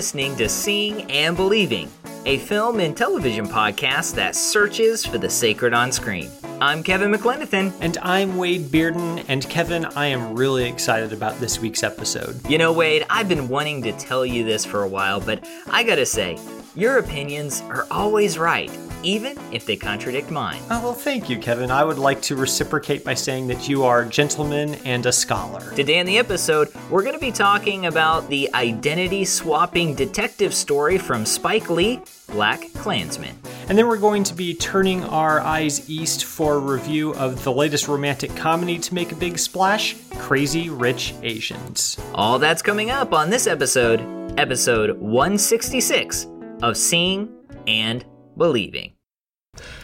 listening to Seeing and Believing, a film and television podcast that searches for the sacred on screen. I'm Kevin McLenithan. And I'm Wade Bearden. And Kevin, I am really excited about this week's episode. You know, Wade, I've been wanting to tell you this for a while, but I gotta say, your opinions are always right even if they contradict mine. Oh, well, thank you, Kevin. I would like to reciprocate by saying that you are a gentleman and a scholar. Today in the episode, we're going to be talking about the identity swapping detective story from Spike Lee, BlacKkKlansman. And then we're going to be turning our eyes east for a review of the latest romantic comedy to make a big splash Crazy Rich Asians. All that's coming up on this episode, episode 166 of Seeing and believing.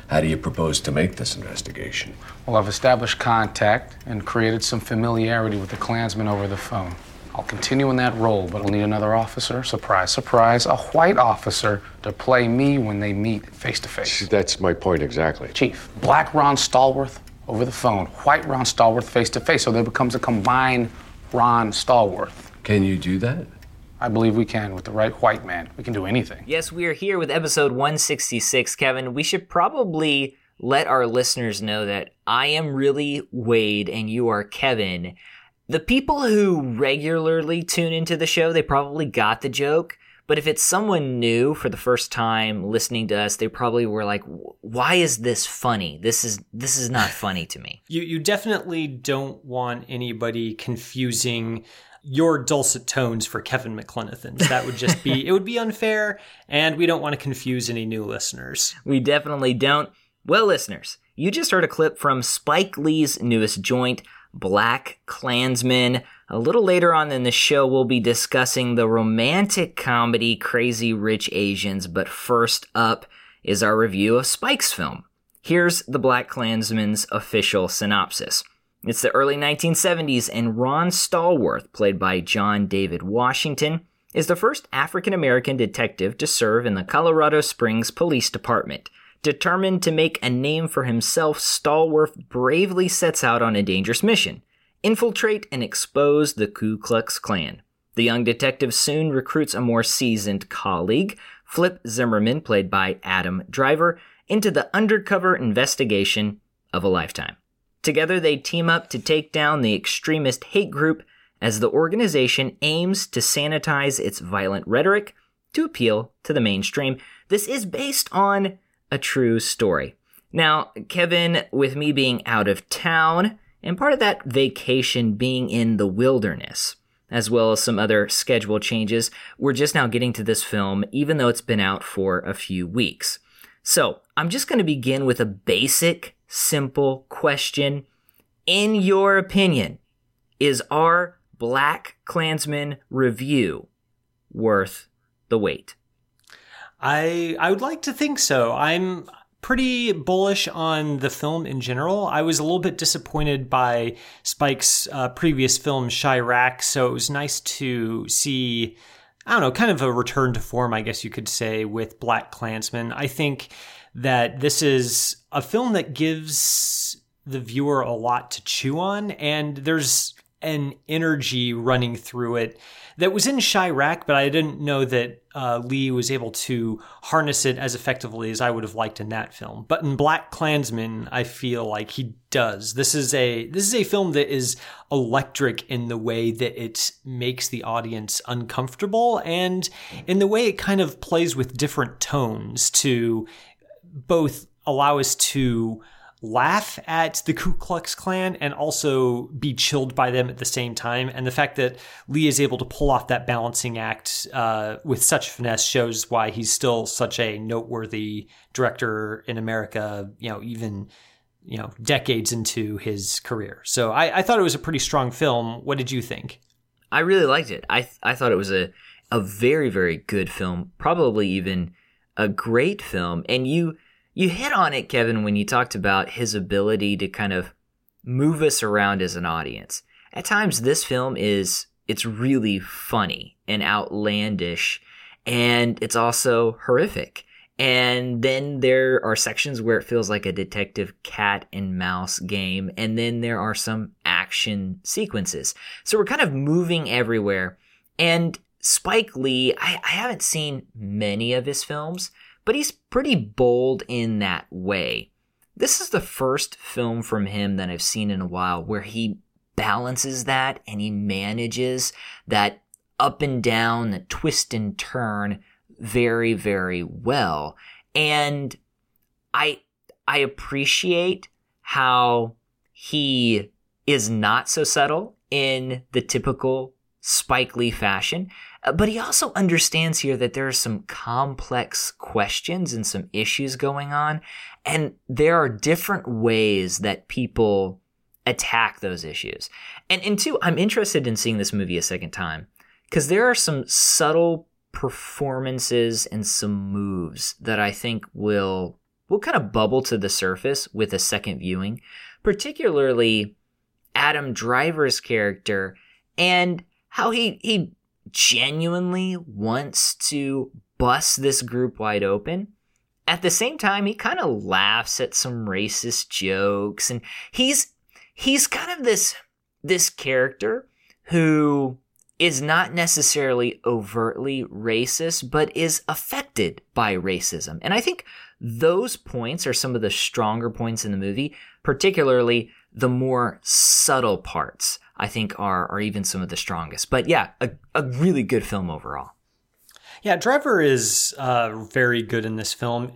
How do you propose to make this investigation? Well, I've established contact and created some familiarity with the Klansmen over the phone. I'll continue in that role, but I'll need another officer, surprise, surprise, a white officer to play me when they meet face to face. That's my point exactly. Chief, black Ron Stallworth over the phone, white Ron Stallworth face to face, so there becomes a combined Ron Stallworth. Can you do that? I believe we can. With the right white man, we can do anything. Yes, we are here with episode 166. Kevin, we should probably let our listeners know that I am really Wade and you are Kevin. The people who regularly tune into the show, they probably got the joke. But if it's someone new for the first time listening to us, they probably were like, "Why is this funny? This is this is not funny to me." You you definitely don't want anybody confusing your dulcet tones for Kevin McLenithan. That would just be it would be unfair, and we don't want to confuse any new listeners. We definitely don't. Well, listeners, you just heard a clip from Spike Lee's newest joint, BlacKkKlansman. A little later on in the show, we'll be discussing the romantic comedy Crazy Rich Asians, but first up is our review of Spike's film. Here's the BlacKkKlansman's official synopsis. It's the early 1970s, and Ron Stallworth, played by John David Washington, is the first African American detective to serve in the Colorado Springs Police Department. Determined to make a name for himself, Stallworth bravely sets out on a dangerous mission infiltrate and expose the Ku Klux Klan. The young detective soon recruits a more seasoned colleague, Flip Zimmerman, played by Adam Driver, into the undercover investigation of a lifetime. Together, they team up to take down the extremist hate group as the organization aims to sanitize its violent rhetoric to appeal to the mainstream. This is based on a true story. Now, Kevin, with me being out of town, and part of that vacation being in the wilderness, as well as some other schedule changes, we're just now getting to this film, even though it's been out for a few weeks. So, I'm just going to begin with a basic simple question. In your opinion, is our BlacKkKlansman review worth the wait? I I would like to think so. I'm pretty bullish on the film in general. I was a little bit disappointed by Spike's uh, previous film Chi-Raq, so it was nice to see I don't know, kind of a return to form, I guess you could say, with BlacKkKlansman. I think that this is a film that gives the viewer a lot to chew on, and there's an energy running through it that was in Chi-Raq, but I didn't know that uh, Lee was able to harness it as effectively as I would have liked in that film. But in BlacKkKlansman, I feel like he does. This is a this is a film that is electric in the way that it makes the audience uncomfortable and in the way it kind of plays with different tones to both allow us to laugh at the Ku Klux Klan and also be chilled by them at the same time. And the fact that Lee is able to pull off that balancing act uh, with such finesse shows why he's still such a noteworthy director in America, you know, even, you know, decades into his career. So I, I thought it was a pretty strong film. What did you think? I really liked it. I, th- I thought it was a, a very, very good film, probably even a great film. And you, you hit on it, Kevin, when you talked about his ability to kind of move us around as an audience. At times, this film is, it's really funny and outlandish, and it's also horrific. And then there are sections where it feels like a detective cat and mouse game, and then there are some action sequences. So we're kind of moving everywhere. And Spike Lee, I, I haven't seen many of his films, but he's pretty bold in that way. This is the first film from him that I've seen in a while where he balances that and he manages that up and down, the twist and turn very, very well. And I, I appreciate how he is not so subtle in the typical Spike Lee fashion, Uh, but he also understands here that there are some complex questions and some issues going on, and there are different ways that people attack those issues. And, and two, I'm interested in seeing this movie a second time because there are some subtle performances and some moves that I think will will kind of bubble to the surface with a second viewing, particularly Adam Driver's character and how he he genuinely wants to bust this group wide open. At the same time, he kind of laughs at some racist jokes and he's he's kind of this this character who is not necessarily overtly racist, but is affected by racism. And I think those points are some of the stronger points in the movie, particularly the more subtle parts, I think are, are even some of the strongest. But yeah, a, a really good film overall. Yeah, Driver is uh, very good in this film.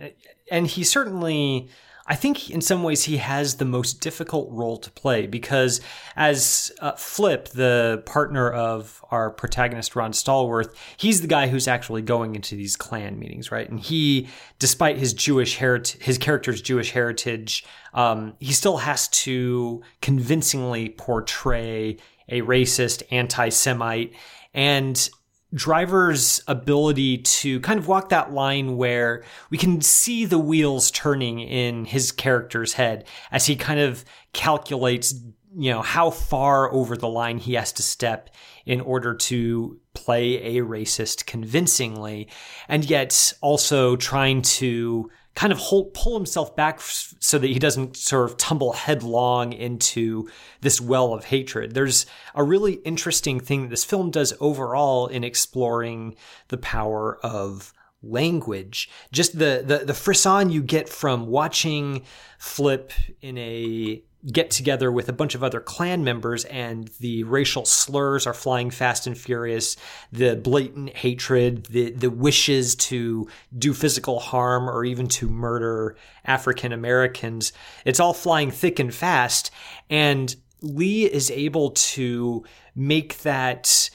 And he certainly I think in some ways he has the most difficult role to play because as uh, Flip, the partner of our protagonist Ron Stallworth, he's the guy who's actually going into these Klan meetings, right? And he, despite his Jewish heritage, his character's Jewish heritage, um, he still has to convincingly portray a racist, anti-Semite, and driver's ability to kind of walk that line where we can see the wheels turning in his character's head as he kind of calculates you know how far over the line he has to step in order to play a racist convincingly and yet also trying to kind of hold, pull himself back so that he doesn't sort of tumble headlong into this well of hatred. There's a really interesting thing that this film does overall in exploring the power of language. Just the the the frisson you get from watching Flip in a get together with a bunch of other Klan members and the racial slurs are flying fast and furious, the blatant hatred, the, the wishes to do physical harm or even to murder African Americans. It's all flying thick and fast. And Lee is able to make that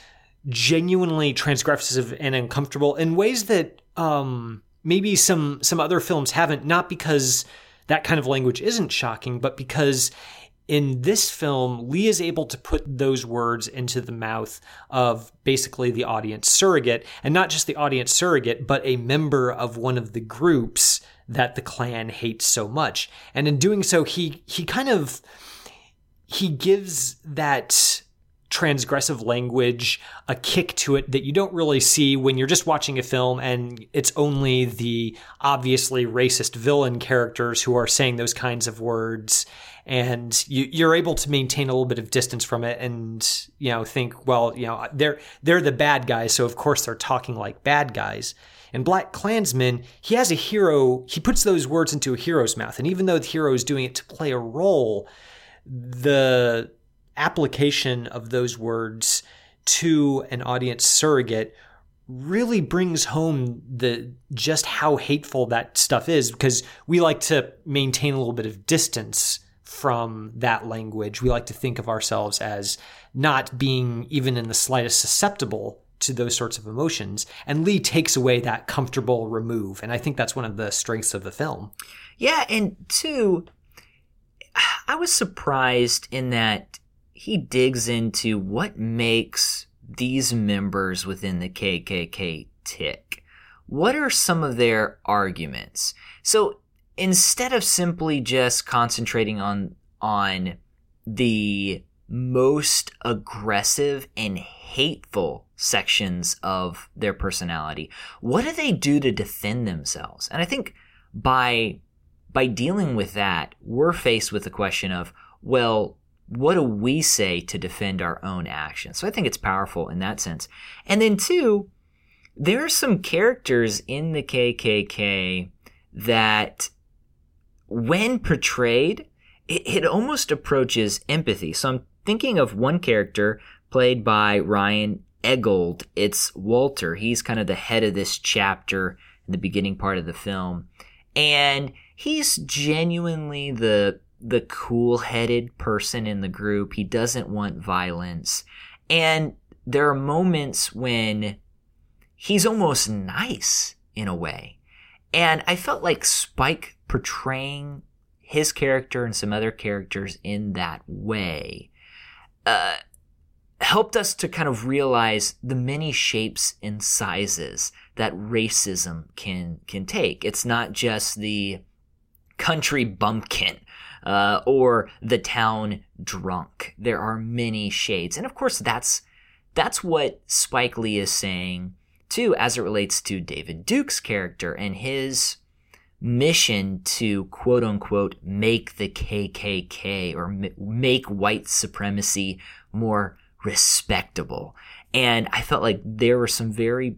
genuinely transgressive and uncomfortable in ways that um, maybe some some other films haven't, not because that kind of language isn't shocking, but because in this film, Lee is able to put those words into the mouth of basically the audience surrogate, and not just the audience surrogate, but a member of one of the groups that the Klan hates so much. And in doing so, he he kind of he gives that transgressive language, a kick to it that you don't really see when you're just watching a film and it's only the obviously racist villain characters who are saying those kinds of words. And you, are able to maintain a little bit of distance from it and, you know, think, well, you know, they're, they're the bad guys. So of course they're talking like bad guys. And BlacKkKlansman, he has a hero, he puts those words into a hero's mouth. And even though the hero is doing it to play a role, the application of those words to an audience surrogate really brings home the just how hateful that stuff is because we like to maintain a little bit of distance from that language. We like to think of ourselves as not being even in the slightest susceptible to those sorts of emotions. And Lee takes away that comfortable remove. And I think that's one of the strengths of the film. Yeah. And two, I was surprised in that he digs into what makes these members within the KKK tick. What are some of their arguments? So instead of simply just concentrating on on the most aggressive and hateful sections of their personality, what do they do to defend themselves? And I think by by dealing with that, we're faced with the question of, well, what do we say to defend our own actions? So I think it's powerful in that sense. And then two, there are some characters in the KKK that, when portrayed, it, it almost approaches empathy. So I'm thinking of one character played by Ryan Eggold. It's Walter. He's kind of the head of this chapter in the beginning part of the film. And he's genuinely the the cool-headed person in the group. He doesn't want violence. And there are moments when he's almost nice in a way. And I felt like Spike portraying his character and some other characters in that way uh, helped us to kind of realize the many shapes and sizes that racism can can take. It's not just the country bumpkin uh, or the town drunk. There are many shades, and of course, that's that's what Spike Lee is saying too, as it relates to David Duke's character and his mission to quote unquote make the KKK or make white supremacy more respectable. And I felt like there were some very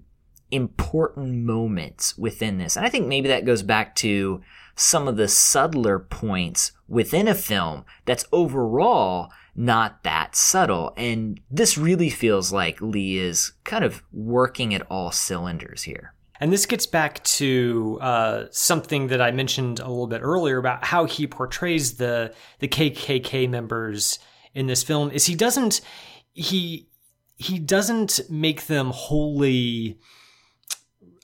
important moments within this. And I think maybe that goes back to some of the subtler points within a film that's overall not that subtle. And this really feels like Lee is kind of working at all cylinders here. And this gets back to uh, something that I mentioned a little bit earlier about how he portrays the the KKK members in this film. Is he doesn't he he doesn't make them wholly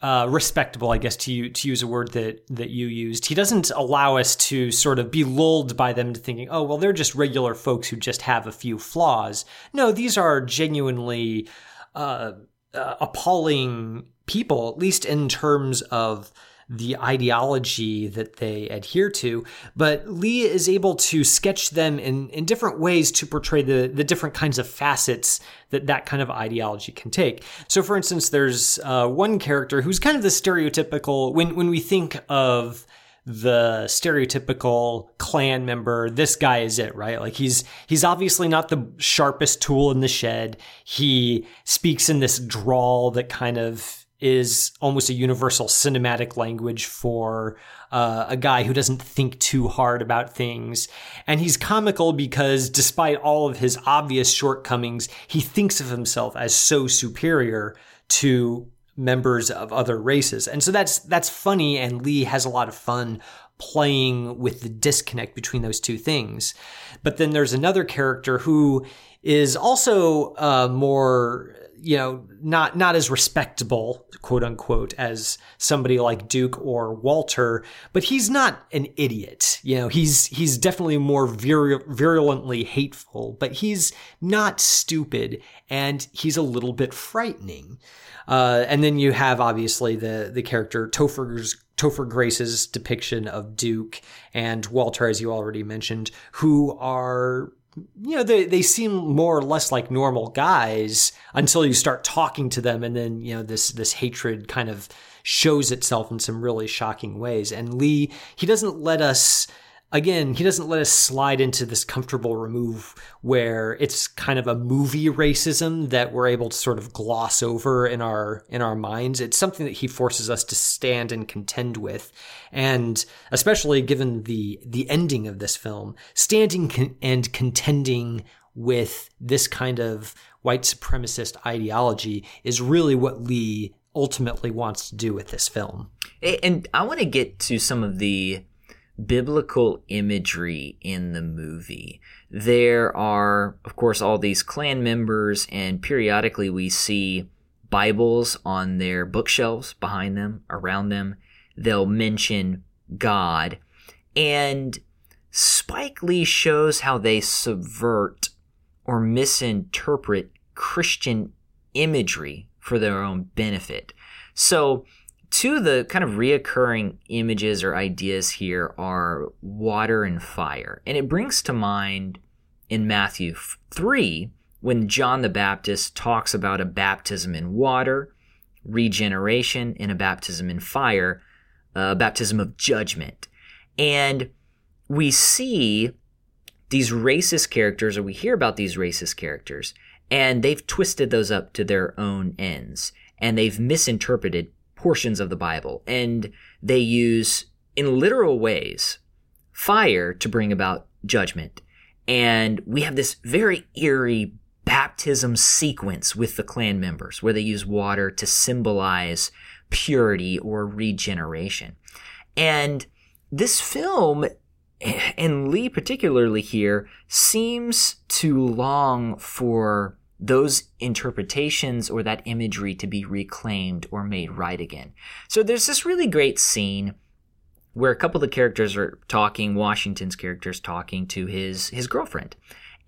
uh, respectable, I guess to you to use a word that that you used. He doesn't allow us to sort of be lulled by them to thinking, oh well, they're just regular folks who just have a few flaws. No, these are genuinely uh, uh, appalling people, at least in terms of the ideology that they adhere to. But Lee is able to sketch them in, in different ways to portray the, the different kinds of facets that that kind of ideology can take. So, for instance, there's uh, one character who's kind of the stereotypical, when, when we think of the stereotypical Klan member this guy is it right like he's he's obviously not the sharpest tool in the shed he speaks in this drawl that kind of is almost a universal cinematic language for uh, a guy who doesn't think too hard about things. And he's comical because despite all of his obvious shortcomings, he thinks of himself as so superior to members of other races. And so that's that's funny and Lee has a lot of fun playing with the disconnect between those two things. But then there's another character who is also uh, more you know not not as respectable quote unquote as somebody like Duke or Walter but he's not an idiot. You know he's he's definitely more vir- virulently hateful but he's not stupid and he's a little bit frightening. Uh, and then you have obviously the the character Topher's Topher Grace's depiction of Duke and Walter, as you already mentioned, who are you know they, they seem more or less like normal guys until you start talking to them and then you know this this hatred kind of shows itself in some really shocking ways. And lee he doesn't let us again, he doesn't let us slide into this comfortable remove where it's kind of a movie racism that we're able to sort of gloss over in our in our minds. It's something that he forces us to stand and contend with, and especially given the the ending of this film, standing con- and contending with this kind of white supremacist ideology is really what Lee ultimately wants to do with this film. And I want to get to some of the biblical imagery in the movie. There are, of course, all these Klan members, and periodically we see Bibles on their bookshelves behind them, around them. They'll mention God. And Spike Lee shows how they subvert or misinterpret Christian imagery for their own benefit. So, two of the kind of reoccurring images or ideas here are water and fire. And it brings to mind in Matthew 3 when John the Baptist talks about a baptism in water, regeneration, and a baptism in fire, uh, a baptism of judgment. And we see these racist characters, or we hear about these racist characters, and they've twisted those up to their own ends. and they've misinterpreted portions of the Bible. And they use, in literal ways, fire to bring about judgment. And we have this very eerie baptism sequence with the Klan members where they use water to symbolize purity or regeneration. And this film, and Lee particularly here, seems to long for those interpretations or that imagery to be reclaimed or made right again. So there's this really great scene where a couple of the characters are talking, Washington's characters talking to his his girlfriend.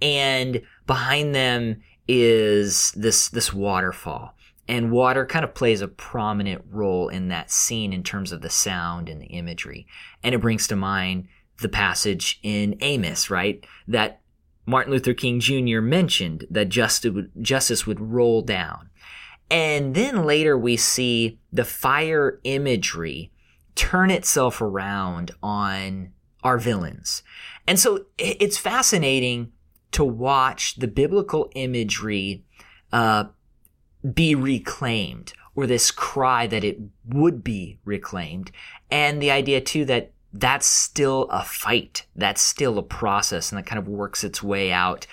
And behind them is this this waterfall. And water kind of plays a prominent role in that scene in terms of the sound and the imagery. And it brings to mind the passage in Amos, right? That Martin Luther King Jr. mentioned that justice would, roll down. And then later we see the fire imagery turn itself around on our villains. And so it's fascinating to watch the biblical imagery uh, be reclaimed or this cry that it would be reclaimed. And the idea too that that's still a fight. That's still a process and that kind of works its way out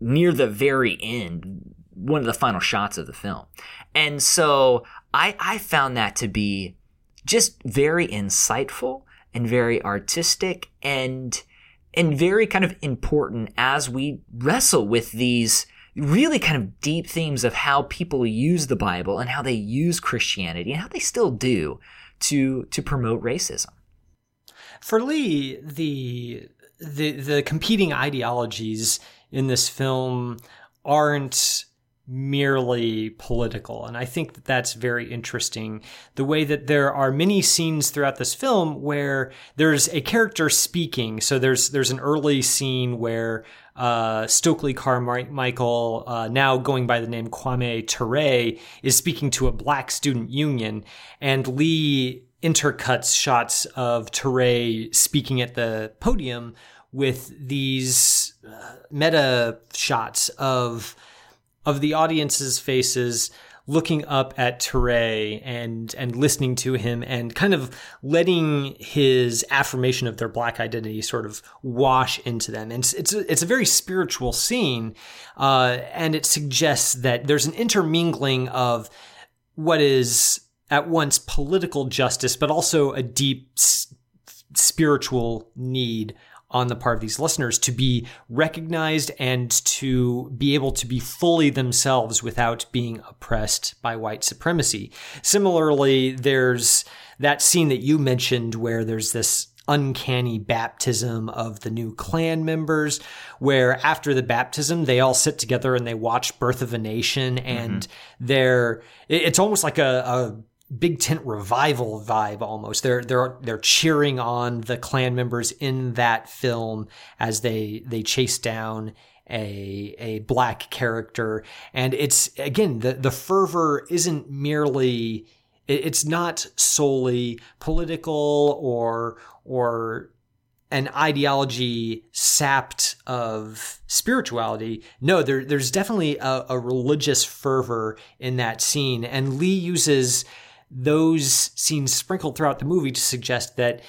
near the very end, one of the final shots of the film. And so I, I found that to be just very insightful and very artistic and and very kind of important as we wrestle with these really kind of deep themes of how people use the Bible and how they use Christianity and how they still do to to promote racism. For Lee, the the the competing ideologies in this film aren't merely political. And I think that that's very interesting. The way that there are many scenes throughout this film where there's a character speaking. So there's, there's an early scene where, uh, Stokely Carmichael, uh, now going by the name Kwame Ture, is speaking to a black student union and Lee intercuts shots of Ture speaking at the podium with these uh, meta shots of of the audience's faces looking up at Ture and and listening to him and kind of letting his affirmation of their black identity sort of wash into them. And it's it's a, it's a very spiritual scene, uh, and it suggests that there's an intermingling of what is at once political justice, but also a deep s- spiritual need on the part of these listeners to be recognized and to be able to be fully themselves without being oppressed by white supremacy. Similarly, there's that scene that you mentioned where there's this uncanny baptism of the new Klan members where after the baptism they all sit together and they watch birth of a nation and mm-hmm. they're it's almost like a, a big tent revival vibe almost. They're they're they're cheering on the Klan members in that film as they they chase down a a black character and it's again the the fervor isn't merely it's not solely political or or an ideology sapped of spirituality. No, there, there's definitely a, a religious fervor in that scene. And Lee uses those scenes sprinkled throughout the movie to suggest that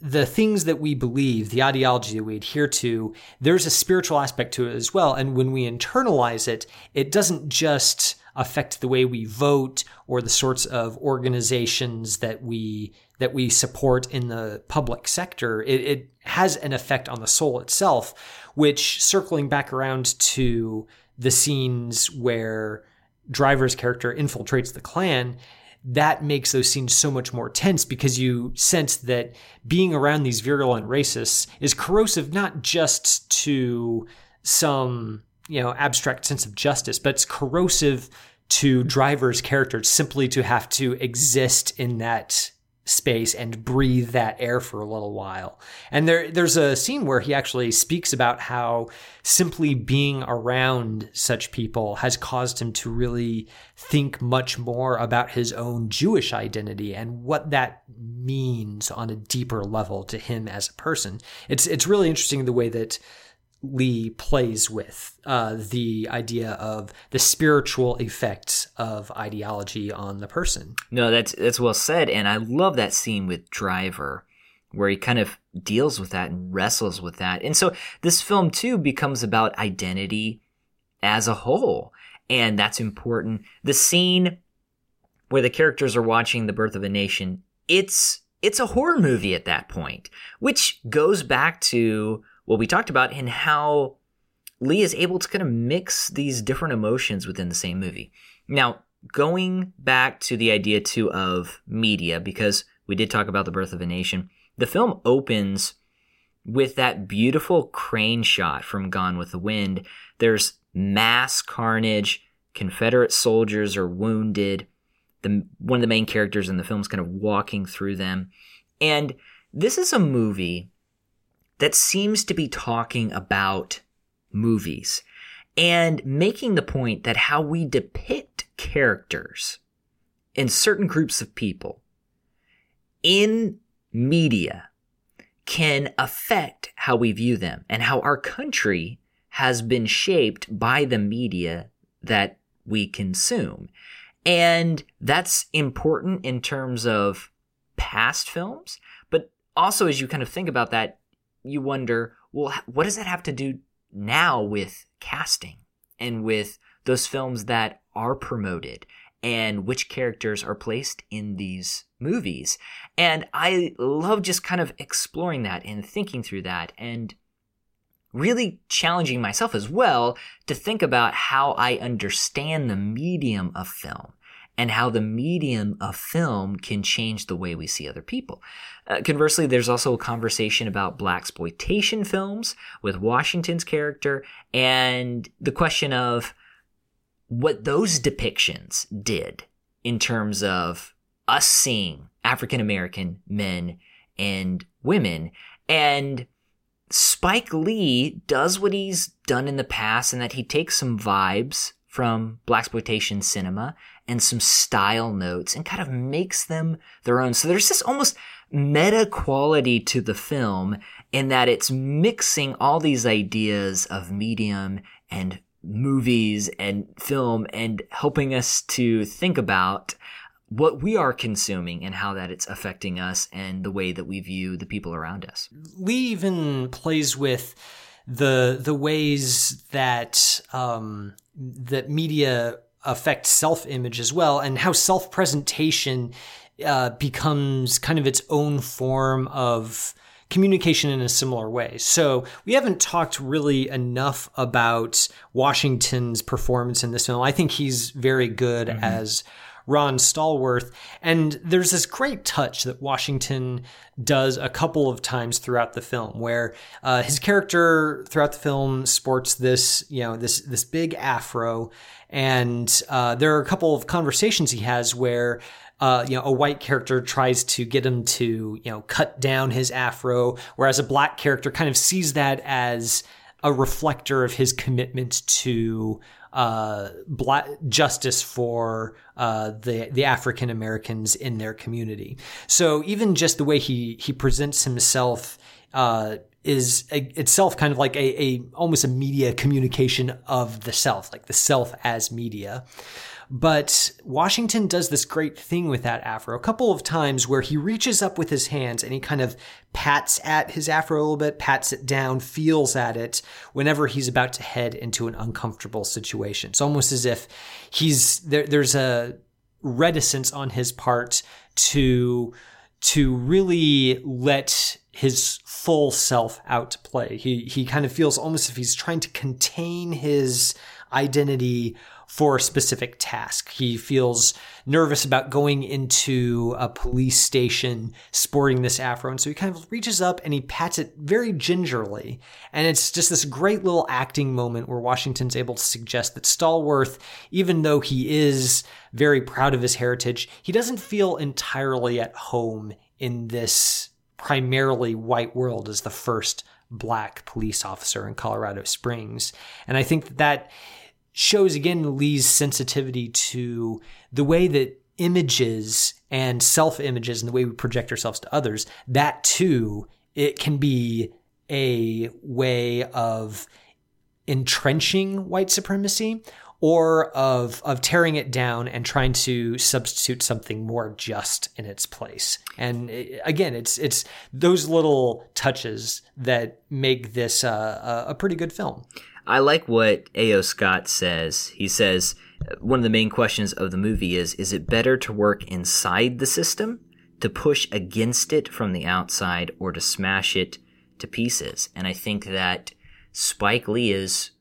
the things that we believe, the ideology that we adhere to, there's a spiritual aspect to it as well. And when we internalize it, it doesn't just affect the way we vote or the sorts of organizations that we that we support in the public sector. It, it has an effect on the soul itself, which circling back around to the scenes where Driver's character infiltrates the Klan, that makes those scenes so much more tense because you sense that being around these virulent racists is corrosive not just to some you know abstract sense of justice but it's corrosive to driver's character simply to have to exist in that space and breathe that air for a little while. And there there's a scene where he actually speaks about how simply being around such people has caused him to really think much more about his own Jewish identity and what that means on a deeper level to him as a person. It's it's really interesting the way that Lee plays with uh, the idea of the spiritual effects of ideology on the person. No, that's that's well said, and I love that scene with Driver, where he kind of deals with that and wrestles with that. And so this film too becomes about identity as a whole, and that's important. The scene where the characters are watching The Birth of a Nation, it's it's a horror movie at that point, which goes back to what we talked about and how Lee is able to kind of mix these different emotions within the same movie. Now, going back to the idea too of media, because we did talk about the birth of a nation, the film opens with that beautiful crane shot from Gone with the Wind. There's mass carnage. Confederate soldiers are wounded. The, one of the main characters in the film is kind of walking through them. And this is a movie that seems to be talking about movies and making the point that how we depict characters in certain groups of people in media can affect how we view them and how our country has been shaped by the media that we consume. And that's important in terms of past films, but also as you kind of think about that, you wonder, well, what does that have to do now with casting and with those films that are promoted and which characters are placed in these movies? And I love just kind of exploring that and thinking through that and really challenging myself as well to think about how I understand the medium of film and how the medium of film can change the way we see other people. Uh, conversely, there's also a conversation about blaxploitation films with Washington's character and the question of what those depictions did in terms of us seeing African American men and women and Spike Lee does what he's done in the past and that he takes some vibes from blaxploitation cinema and some style notes and kind of makes them their own. So there's this almost meta quality to the film in that it's mixing all these ideas of medium and movies and film and helping us to think about what we are consuming and how that it's affecting us and the way that we view the people around us. Lee even plays with the the ways that um, that media affect self image as well, and how self presentation uh, becomes kind of its own form of communication in a similar way. So we haven't talked really enough about Washington's performance in this film. I think he's very good mm-hmm. as Ron Stallworth. And there's this great touch that Washington does a couple of times throughout the film, where uh, his character throughout the film sports this, you know, this this big afro, and uh, there are a couple of conversations he has where. Uh, you know, a white character tries to get him to, you know, cut down his afro, whereas a black character kind of sees that as a reflector of his commitment to uh, black justice for uh, the the African Americans in their community. So even just the way he he presents himself uh, is a, itself kind of like a, a almost a media communication of the self, like the self as media. But Washington does this great thing with that afro a couple of times where he reaches up with his hands and he kind of pats at his afro a little bit, pats it down, feels at it whenever he's about to head into an uncomfortable situation. It's almost as if he's there, there's a reticence on his part to to really let his full self out to play. He he kind of feels almost if he's trying to contain his identity for a specific task. He feels nervous about going into a police station sporting this afro. And so he kind of reaches up and he pats it very gingerly. And it's just this great little acting moment where Washington's able to suggest that Stallworth, even though he is very proud of his heritage, he doesn't feel entirely at home in this primarily white world as the first black police officer in Colorado Springs. And I think that, that shows again Lee's sensitivity to the way that images and self images and the way we project ourselves to others, that too, it can be a way of entrenching white supremacy or of of tearing it down and trying to substitute something more just in its place. And again, it's it's those little touches that make this uh, a pretty good film. I like what A.O. Scott says. He says one of the main questions of the movie is is it better to work inside the system, to push against it from the outside, or to smash it to pieces? And I think that Spike Lee has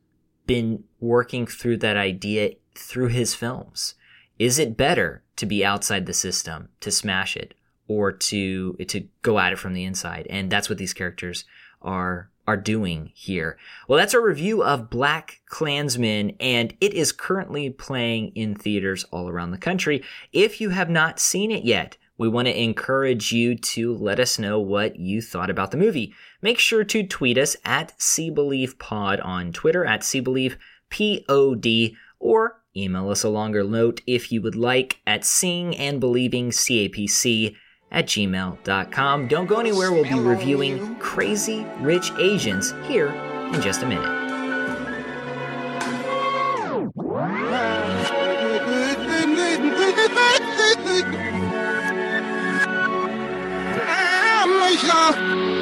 been working through that idea through his films. Is it better to be outside the system, to smash it, or to to go at it from the inside? And that's what these characters are are doing here. Well, that's a review of BlacKkKlansman, and it is currently playing in theaters all around the country. If you have not seen it yet, we want to encourage you to let us know what you thought about the movie. Make sure to tweet us at CBelievePod on Twitter, at CBelievePod, or email us a longer note if you would like at seeingandbelievingcapc at gmail.com. Don't go anywhere, we'll be reviewing Crazy Rich Asians here in just a minute.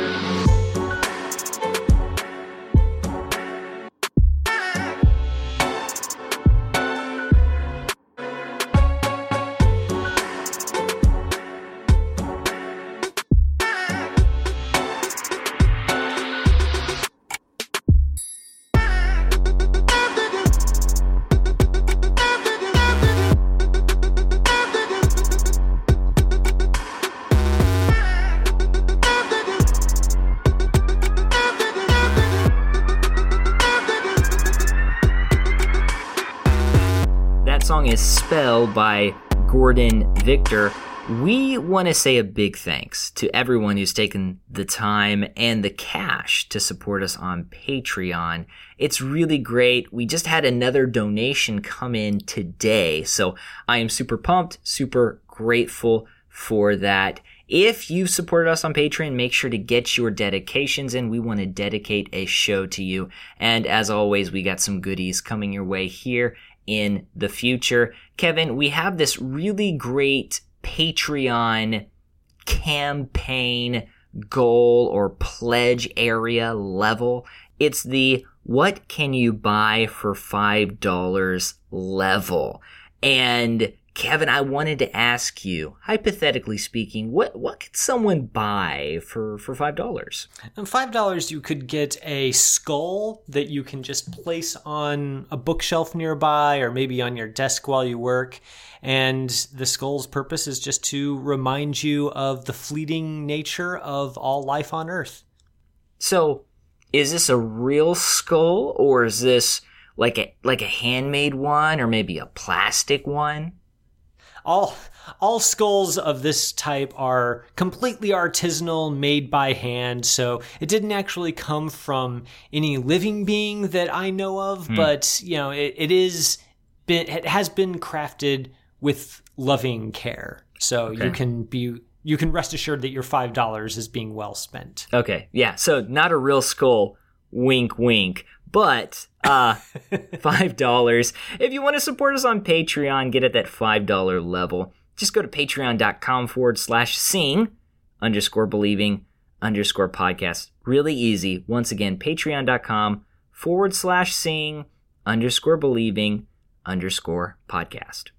By Gordon Victor. We want to say a big thanks to everyone who's taken the time and the cash to support us on Patreon. It's really great. We just had another donation come in today, so I am super pumped, super grateful for that. If you've supported us on Patreon, make sure to get your dedications in. We want to dedicate a show to you. And as always, we got some goodies coming your way here in the future. Kevin, we have this really great Patreon campaign goal or pledge area level. It's the what can you buy for $5 level. And Kevin, I wanted to ask you, hypothetically speaking, what what could someone buy for for five dollars? Five dollars, you could get a skull that you can just place on a bookshelf nearby, or maybe on your desk while you work. And the skull's purpose is just to remind you of the fleeting nature of all life on Earth. So, is this a real skull, or is this like a like a handmade one, or maybe a plastic one? All all skulls of this type are completely artisanal, made by hand. So it didn't actually come from any living being that I know of, hmm. but you know, it, it is been it has been crafted with loving care. So okay. you can be you can rest assured that your five dollars is being well spent. Okay, yeah. So not a real skull. Wink, wink. But uh, five dollars. If you want to support us on Patreon, get at that five dollar level. Just go to patreon.com forward slash seeing underscore believing underscore podcast. Really easy. Once again, patreon.com forward slash seeing underscore believing underscore podcast.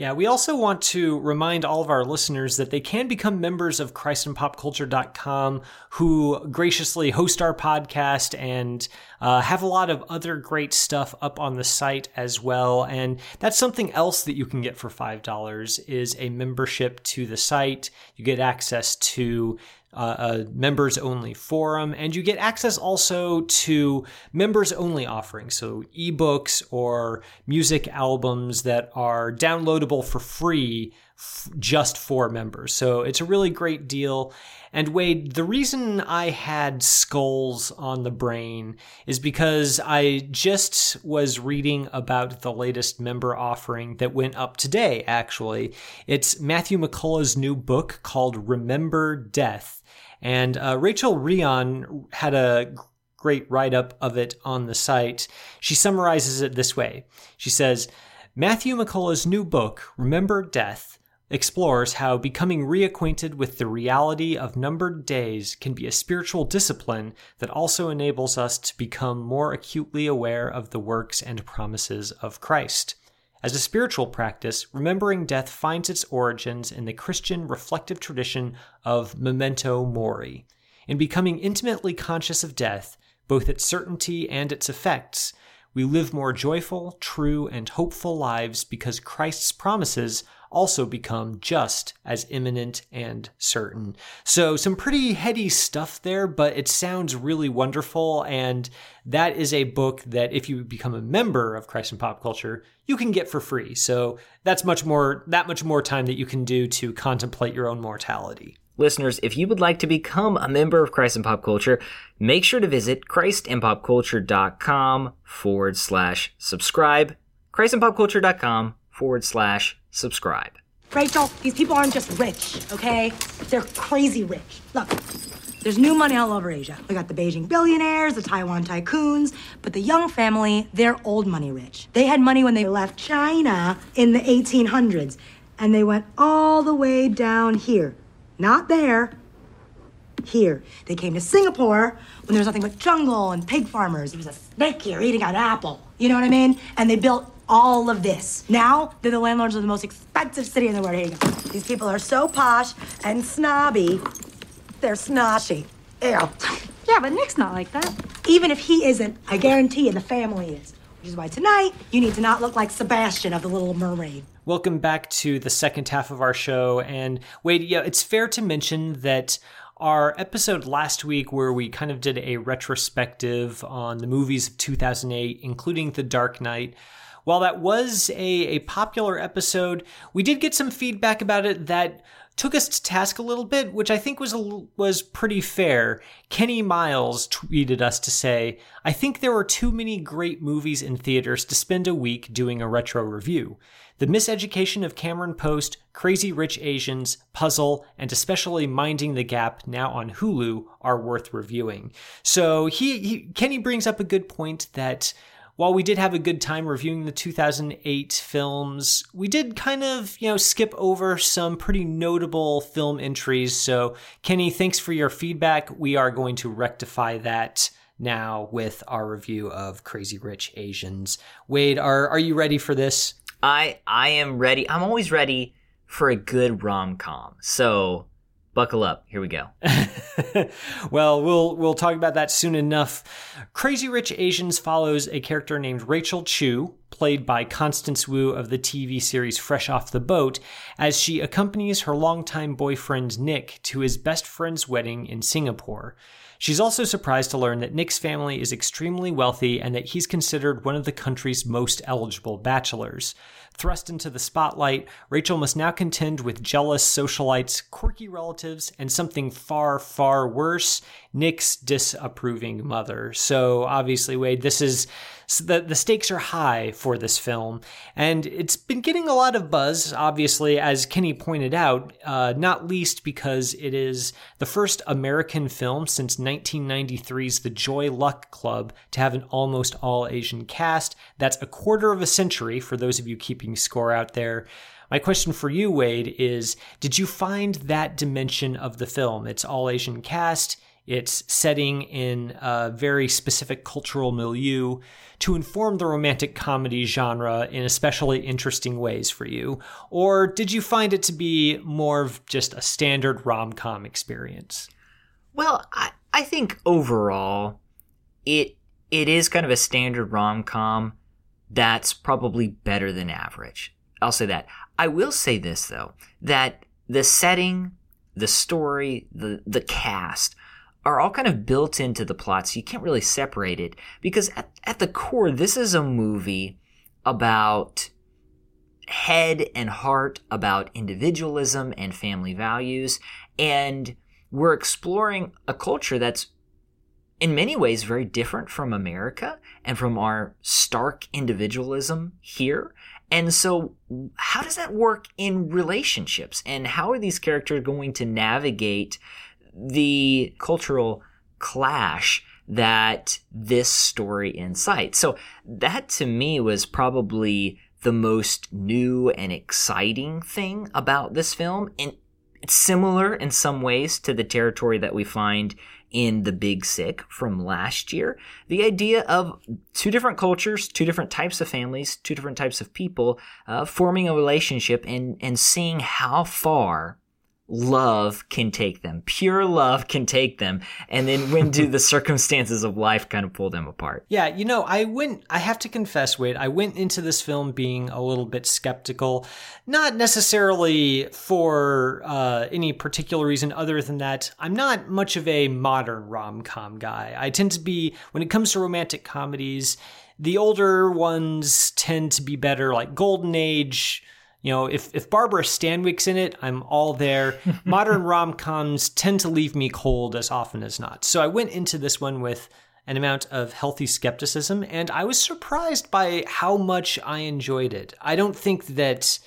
Yeah, we also want to remind all of our listeners that they can become members of ChristandPopCulture.com who graciously host our podcast and uh, have a lot of other great stuff up on the site as well. And that's something else that you can get for $5 is a membership to the site. You get access to uh, a members only forum, and you get access also to members only offerings, so ebooks or music albums that are downloadable for free f- just for members. So it's a really great deal. And Wade, the reason I had skulls on the brain is because I just was reading about the latest member offering that went up today, actually. It's Matthew McCullough's new book called Remember Death And uh, Rachel Rion had a great write up of it on the site. She summarizes it this way She says, Matthew McCullough's new book, Remember Death, explores how becoming reacquainted with the reality of numbered days can be a spiritual discipline that also enables us to become more acutely aware of the works and promises of Christ. As a spiritual practice, remembering death finds its origins in the Christian reflective tradition of memento mori. In becoming intimately conscious of death, both its certainty and its effects, we live more joyful, true, and hopeful lives because Christ's promises also become just as imminent and certain. So, some pretty heady stuff there, but it sounds really wonderful. And that is a book that, if you become a member of Christ and Pop Culture, you can get for free. So, that's much more, that much more time that you can do to contemplate your own mortality. Listeners, if you would like to become a member of Christ and Pop Culture, make sure to visit christandpopculture.com forward slash subscribe. christandpopculture.com forward slash subscribe. Rachel, these people aren't just rich, okay? They're crazy rich. Look, there's new money all over Asia. We got the Beijing billionaires, the Taiwan tycoons, but the young family, they're old money rich. They had money when they left China in the 1800s, and they went all the way down here. Not there, here. They came to Singapore when there was nothing but jungle and pig farmers. There was a snake here eating an apple. You know what I mean? And they built all of this. Now they're the landlords of the most expensive city in the world. Here you go. These people are so posh and snobby. They're snotchy. Ew. Yeah, but Nick's not like that. Even if he isn't, I guarantee you the family is. Which is why tonight you need to not look like Sebastian of The Little Mermaid. Welcome back to the second half of our show. And Wade, yeah, it's fair to mention that our episode last week, where we kind of did a retrospective on the movies of 2008, including The Dark Knight, while that was a, a popular episode, we did get some feedback about it that took us to task a little bit, which I think was a, was pretty fair. Kenny Miles tweeted us to say, "I think there were too many great movies in theaters to spend a week doing a retro review. The Miseducation of Cameron Post, Crazy Rich Asians, Puzzle, and especially Minding the Gap, now on Hulu, are worth reviewing." So he, he Kenny brings up a good point that while we did have a good time reviewing the 2008 films, we did kind of, you know, skip over some pretty notable film entries. So, Kenny, thanks for your feedback. We are going to rectify that now with our review of Crazy Rich Asians. Wade, are are you ready for this? I I am ready. I'm always ready for a good rom-com. So, buckle up. Here we go. well, we'll we'll talk about that soon enough. Crazy Rich Asians follows a character named Rachel Chu, played by Constance Wu of the TV series Fresh Off the Boat, as she accompanies her longtime boyfriend Nick to his best friend's wedding in Singapore. She's also surprised to learn that Nick's family is extremely wealthy and that he's considered one of the country's most eligible bachelors. Thrust into the spotlight, Rachel must now contend with jealous socialites, quirky relatives, and something far, far worse Nick's disapproving mother. So, obviously, Wade, this is the, the stakes are high for this film, and it's been getting a lot of buzz, obviously, as Kenny pointed out, uh, not least because it is the first American film since 1993's The Joy Luck Club to have an almost all Asian cast. That's a quarter of a century for those of you keeping score out there. My question for you, Wade, is Did you find that dimension of the film? It's all Asian cast, it's setting in a very specific cultural milieu to inform the romantic comedy genre in especially interesting ways for you? Or did you find it to be more of just a standard rom com experience? Well, I, I think overall, it it is kind of a standard rom com that's probably better than average. I'll say that. I will say this though, that the setting, the story, the the cast are all kind of built into the plot, so you can't really separate it. Because at, at the core, this is a movie about head and heart, about individualism and family values. And we're exploring a culture that's in many ways very different from America and from our stark individualism here. And so, how does that work in relationships? And how are these characters going to navigate the cultural clash that this story incites. So that to me was probably the most new and exciting thing about this film. And it's similar in some ways to the territory that we find in The Big Sick from last year. The idea of two different cultures, two different types of families, two different types of people uh, forming a relationship and, and seeing how far love can take them. Pure love can take them. And then when do the circumstances of life kind of pull them apart? Yeah, you know, I went, I have to confess, Wade, I went into this film being a little bit skeptical, not necessarily for uh, any particular reason other than that I'm not much of a modern rom com guy. I tend to be, when it comes to romantic comedies, the older ones tend to be better, like Golden Age you know, if, if Barbara Stanwyck's in it, I'm all there. Modern rom coms tend to leave me cold as often as not. So I went into this one with an amount of healthy skepticism, and I was surprised by how much I enjoyed it. I don't think that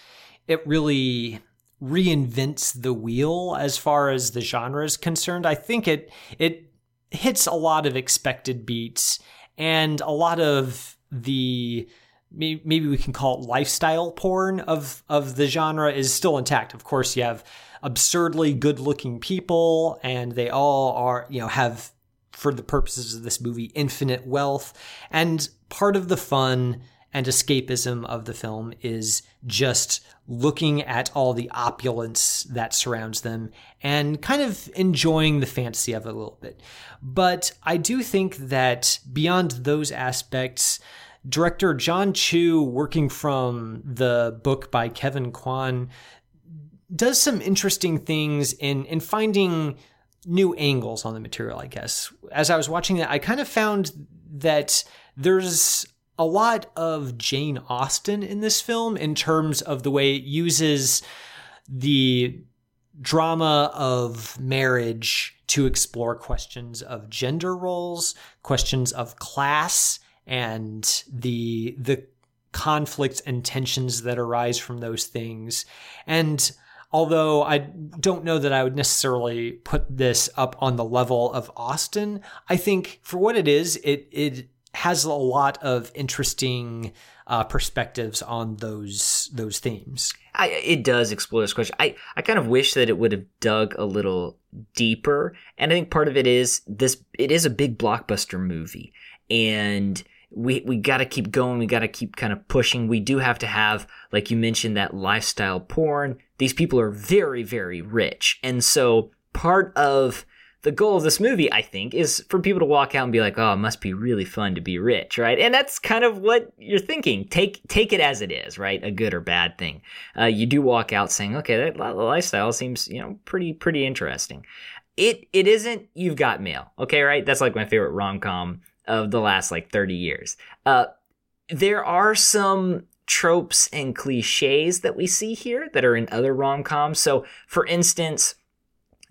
it really reinvents the wheel as far as the genre is concerned. I think it it hits a lot of expected beats and a lot of the maybe we can call it lifestyle porn of of the genre is still intact. Of course, you have absurdly good-looking people and they all are, you know, have for the purposes of this movie infinite wealth and part of the fun and escapism of the film is just looking at all the opulence that surrounds them and kind of enjoying the fantasy of it a little bit. But I do think that beyond those aspects, Director John Chu, working from the book by Kevin Kwan, does some interesting things in in finding new angles on the material, I guess. As I was watching that, I kind of found that there's a lot of Jane Austen in this film in terms of the way it uses the drama of marriage to explore questions of gender roles, questions of class, and the the conflicts and tensions that arise from those things. And although I don't know that I would necessarily put this up on the level of Austen, I think for what it is, it it has a lot of interesting uh, perspectives on those those themes. I, it does explore this question. I, I kind of wish that it would have dug a little deeper, and I think part of it is this. It is a big blockbuster movie, and we we got to keep going. We got to keep kind of pushing. We do have to have, like you mentioned, that lifestyle porn. These people are very very rich, and so part of the goal of this movie, I think, is for people to walk out and be like, "Oh, it must be really fun to be rich," right? And that's kind of what you're thinking. Take take it as it is, right? A good or bad thing. Uh, you do walk out saying, "Okay, that lifestyle seems, you know, pretty pretty interesting." It it isn't. You've got mail, okay, right? That's like my favorite rom com of the last like 30 years. Uh, there are some tropes and cliches that we see here that are in other rom coms. So, for instance,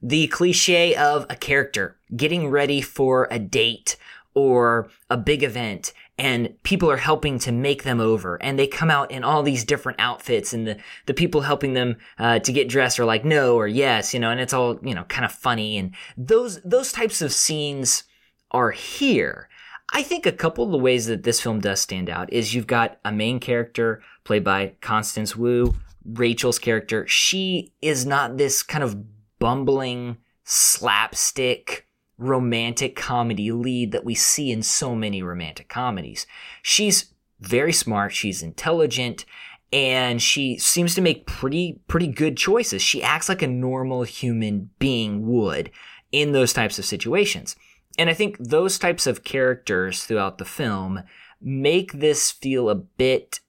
the cliche of a character getting ready for a date or a big event and people are helping to make them over and they come out in all these different outfits and the, the people helping them uh, to get dressed are like no or yes you know and it's all you know kind of funny and those those types of scenes are here I think a couple of the ways that this film does stand out is you've got a main character played by Constance Wu, Rachel's character. She is not this kind of bumbling slapstick romantic comedy lead that we see in so many romantic comedies. She's very smart, she's intelligent, and she seems to make pretty pretty good choices. She acts like a normal human being would in those types of situations. And I think those types of characters throughout the film make this feel a bit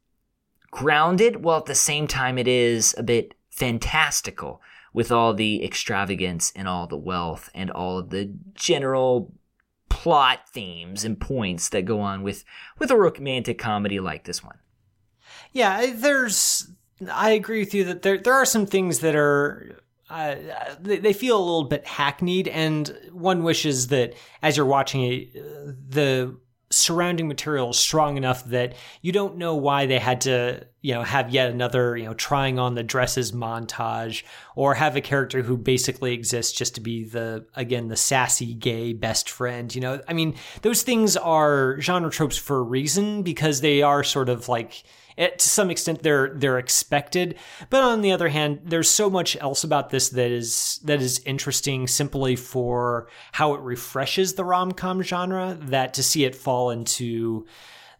grounded, while at the same time it is a bit fantastical with all the extravagance and all the wealth and all of the general plot themes and points that go on with with a romantic comedy like this one. Yeah, there's I agree with you that there there are some things that are uh, they, feel a little bit hackneyed, and one wishes that as you're watching it, the surrounding material is strong enough that you don't know why they had to, you know, have yet another, you know, trying on the dresses montage or have a character who basically exists just to be the, again, the sassy gay best friend. You know, I mean, those things are genre tropes for a reason because they are sort of like, it, to some extent they're they're expected. But on the other hand there's so much else about this that is that is interesting simply for how it refreshes the rom-com genre that to see it fall into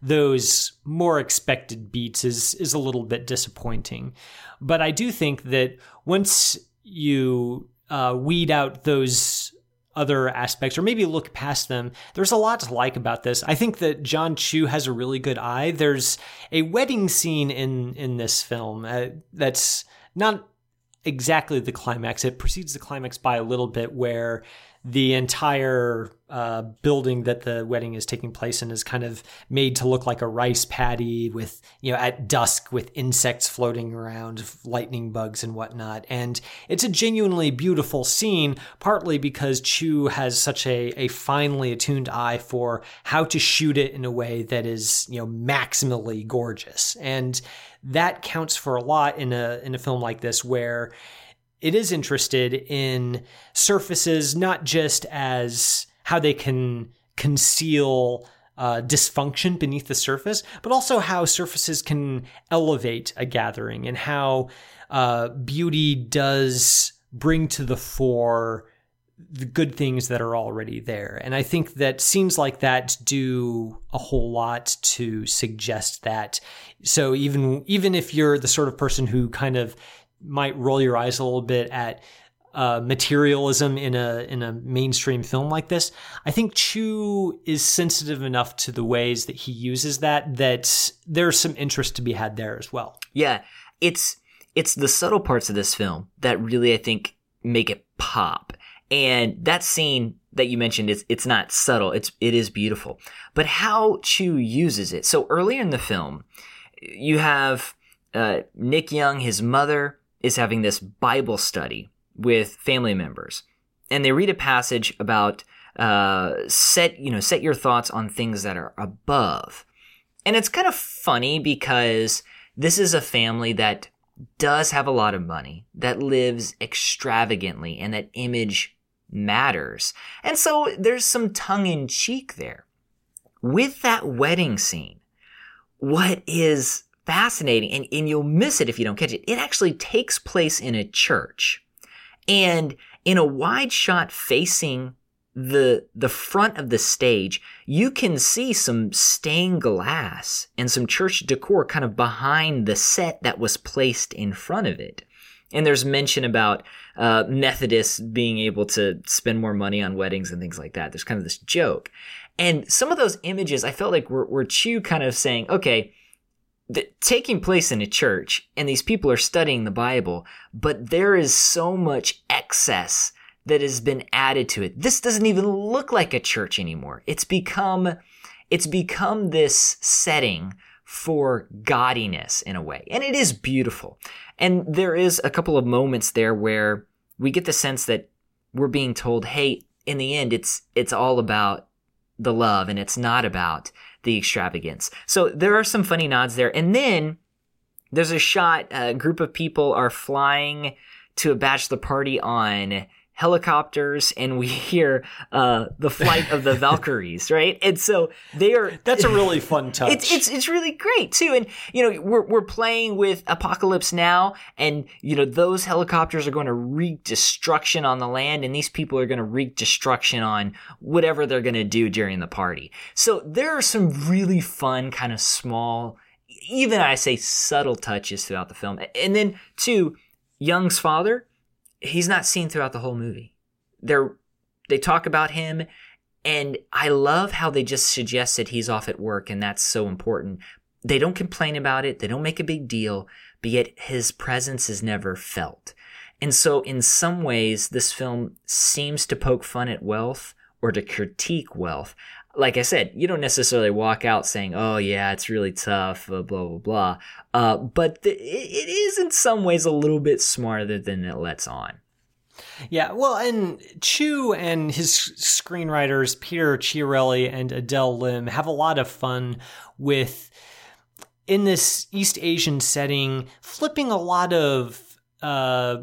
those more expected beats is is a little bit disappointing. But i do think that once you uh, weed out those other aspects or maybe look past them. There's a lot to like about this. I think that John Chu has a really good eye. There's a wedding scene in in this film uh, that's not exactly the climax. It precedes the climax by a little bit where the entire uh, building that the wedding is taking place in is kind of made to look like a rice paddy with, you know, at dusk with insects floating around, lightning bugs and whatnot. And it's a genuinely beautiful scene, partly because Chu has such a, a finely attuned eye for how to shoot it in a way that is, you know, maximally gorgeous. And that counts for a lot in a, in a film like this where it is interested in surfaces not just as how they can conceal uh, dysfunction beneath the surface, but also how surfaces can elevate a gathering and how uh, beauty does bring to the fore the good things that are already there. And I think that scenes like that do a whole lot to suggest that. So even even if you're the sort of person who kind of might roll your eyes a little bit at uh, materialism in a in a mainstream film like this. I think Chu is sensitive enough to the ways that he uses that that there's some interest to be had there as well. Yeah, it's it's the subtle parts of this film that really I think make it pop. And that scene that you mentioned is it's not subtle. It's it is beautiful. But how Chu uses it. So earlier in the film, you have uh, Nick Young, his mother, is having this Bible study with family members, and they read a passage about uh, set you know set your thoughts on things that are above, and it's kind of funny because this is a family that does have a lot of money that lives extravagantly and that image matters. And so there's some tongue in cheek there. With that wedding scene, what is fascinating and, and you'll miss it if you don't catch it. It actually takes place in a church and in a wide shot facing the the front of the stage, you can see some stained glass and some church decor kind of behind the set that was placed in front of it. And there's mention about uh, Methodists being able to spend more money on weddings and things like that. There's kind of this joke. And some of those images, I felt like were, were Chu kind of saying, okay, taking place in a church and these people are studying the Bible, but there is so much excess that has been added to it. This doesn't even look like a church anymore. It's become, it's become this setting for gaudiness in a way. And it is beautiful. And there is a couple of moments there where we get the sense that we're being told, hey, in the end, it's, it's all about the love and it's not about the extravagance. So there are some funny nods there. And then there's a shot, a group of people are flying to a bachelor party on helicopters and we hear uh, the flight of the Valkyries, right? And so they are That's a really fun touch. It's it's it's really great too. And you know, we're we're playing with Apocalypse Now and you know, those helicopters are going to wreak destruction on the land and these people are going to wreak destruction on whatever they're going to do during the party. So there are some really fun kind of small even I say subtle touches throughout the film. And then two, Young's father he's not seen throughout the whole movie. They're they talk about him and I love how they just suggest that he's off at work and that's so important. They don't complain about it, they don't make a big deal, but yet his presence is never felt. And so in some ways this film seems to poke fun at wealth or to critique wealth. Like I said, you don't necessarily walk out saying, "Oh yeah, it's really tough," blah blah blah. blah. Uh, but it is in some ways a little bit smarter than it lets on. Yeah, well, and Chu and his screenwriters, Peter Chiarelli and Adele Lim, have a lot of fun with, in this East Asian setting, flipping a lot of uh,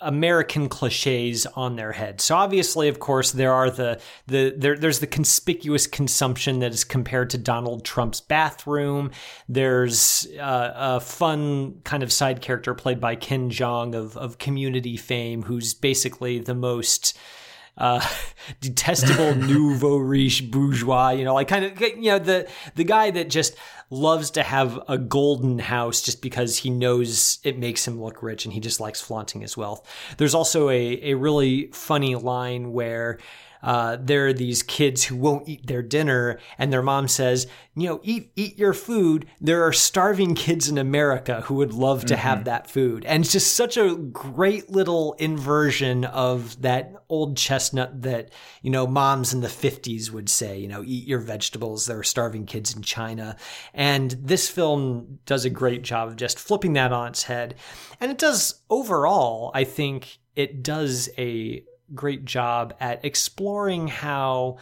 American cliches on their head. So obviously, of course, there are the the there, there's the conspicuous consumption that is compared to Donald Trump's bathroom. There's uh, a fun kind of side character played by Ken Jeong of of Community fame, who's basically the most uh, detestable nouveau riche bourgeois, you know, like kind of, you know, the, the guy that just loves to have a golden house just because he knows it makes him look rich and he just likes flaunting his wealth. There's also a, a really funny line where uh, there are these kids who won't eat their dinner, and their mom says, "You know, eat eat your food." There are starving kids in America who would love to mm-hmm. have that food, and it's just such a great little inversion of that old chestnut that you know moms in the '50s would say. You know, eat your vegetables. There are starving kids in China, and this film does a great job of just flipping that on its head, and it does overall. I think it does a great job at exploring how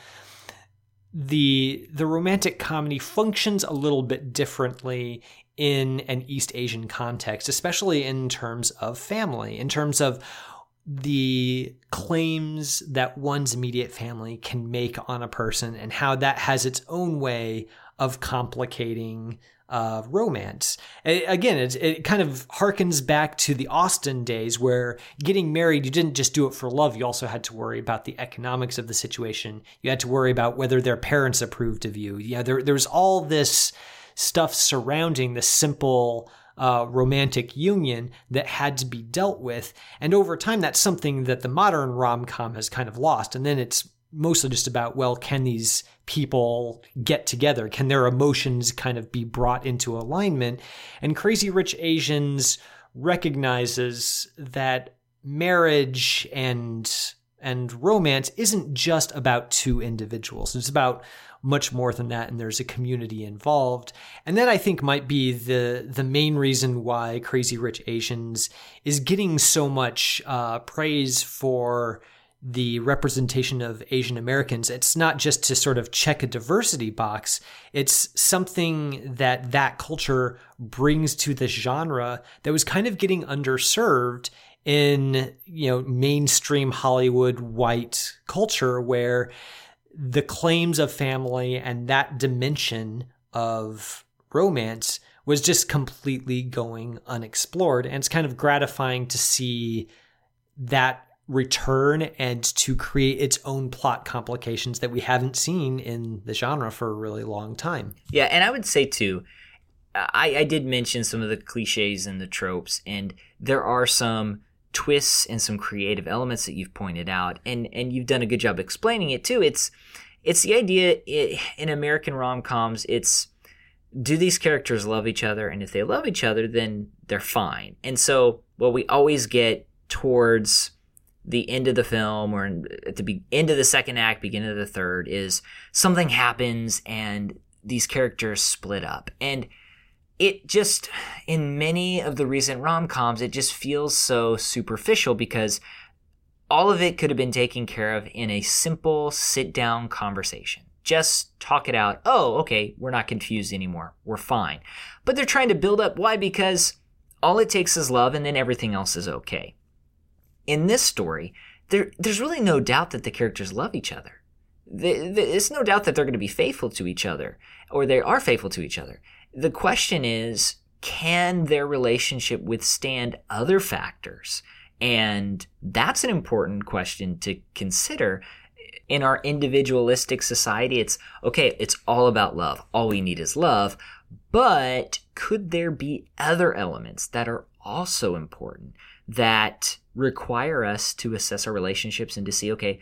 the the romantic comedy functions a little bit differently in an East Asian context, especially in terms of family, in terms of the claims that one's immediate family can make on a person and how that has its own way of complicating uh, romance. It, again, it, it kind of harkens back to the Austen days where getting married, you didn't just do it for love. You also had to worry about the economics of the situation. You had to worry about whether their parents approved of you. Yeah, there, there was all this stuff surrounding the simple uh, romantic union that had to be dealt with. And over time, that's something that the modern rom com has kind of lost. And then it's mostly just about well can these people get together? Can their emotions kind of be brought into alignment? And crazy rich asians recognizes that marriage and and romance isn't just about two individuals. It's about much more than that and there's a community involved. And that i think might be the the main reason why crazy rich asians is getting so much uh, praise for the representation of Asian Americans, it's not just to sort of check a diversity box. It's something that that culture brings to this genre that was kind of getting underserved in, you know, mainstream Hollywood white culture where the claims of family and that dimension of romance was just completely going unexplored. And it's kind of gratifying to see that return and to create its own plot complications that we haven't seen in the genre for a really long time. Yeah, and I would say too, I, I did mention some of the cliches and the tropes, and there are some twists and some creative elements that you've pointed out, and and you've done a good job explaining it too. It's it's the idea it, in American rom coms. It's do these characters love each other, and if they love each other, then they're fine. And so, what we always get towards the end of the film or at the be- end of the second act, beginning of the third is something happens and these characters split up. And it just, in many of the recent rom coms, it just feels so superficial because all of it could have been taken care of in a simple sit down conversation. Just talk it out. Oh, okay, we're not confused anymore. We're fine. But they're trying to build up. Why? Because all it takes is love and then everything else is okay in this story, there, there's really no doubt that the characters love each other. There's no doubt that they're going to be faithful to each other, or they are faithful to each other. The question is, can their relationship withstand other factors? And that's an important question to consider. In our individualistic society, it's okay, it's all about love. All we need is love. But could there be other elements that are also important that require us to assess our relationships and to see, okay,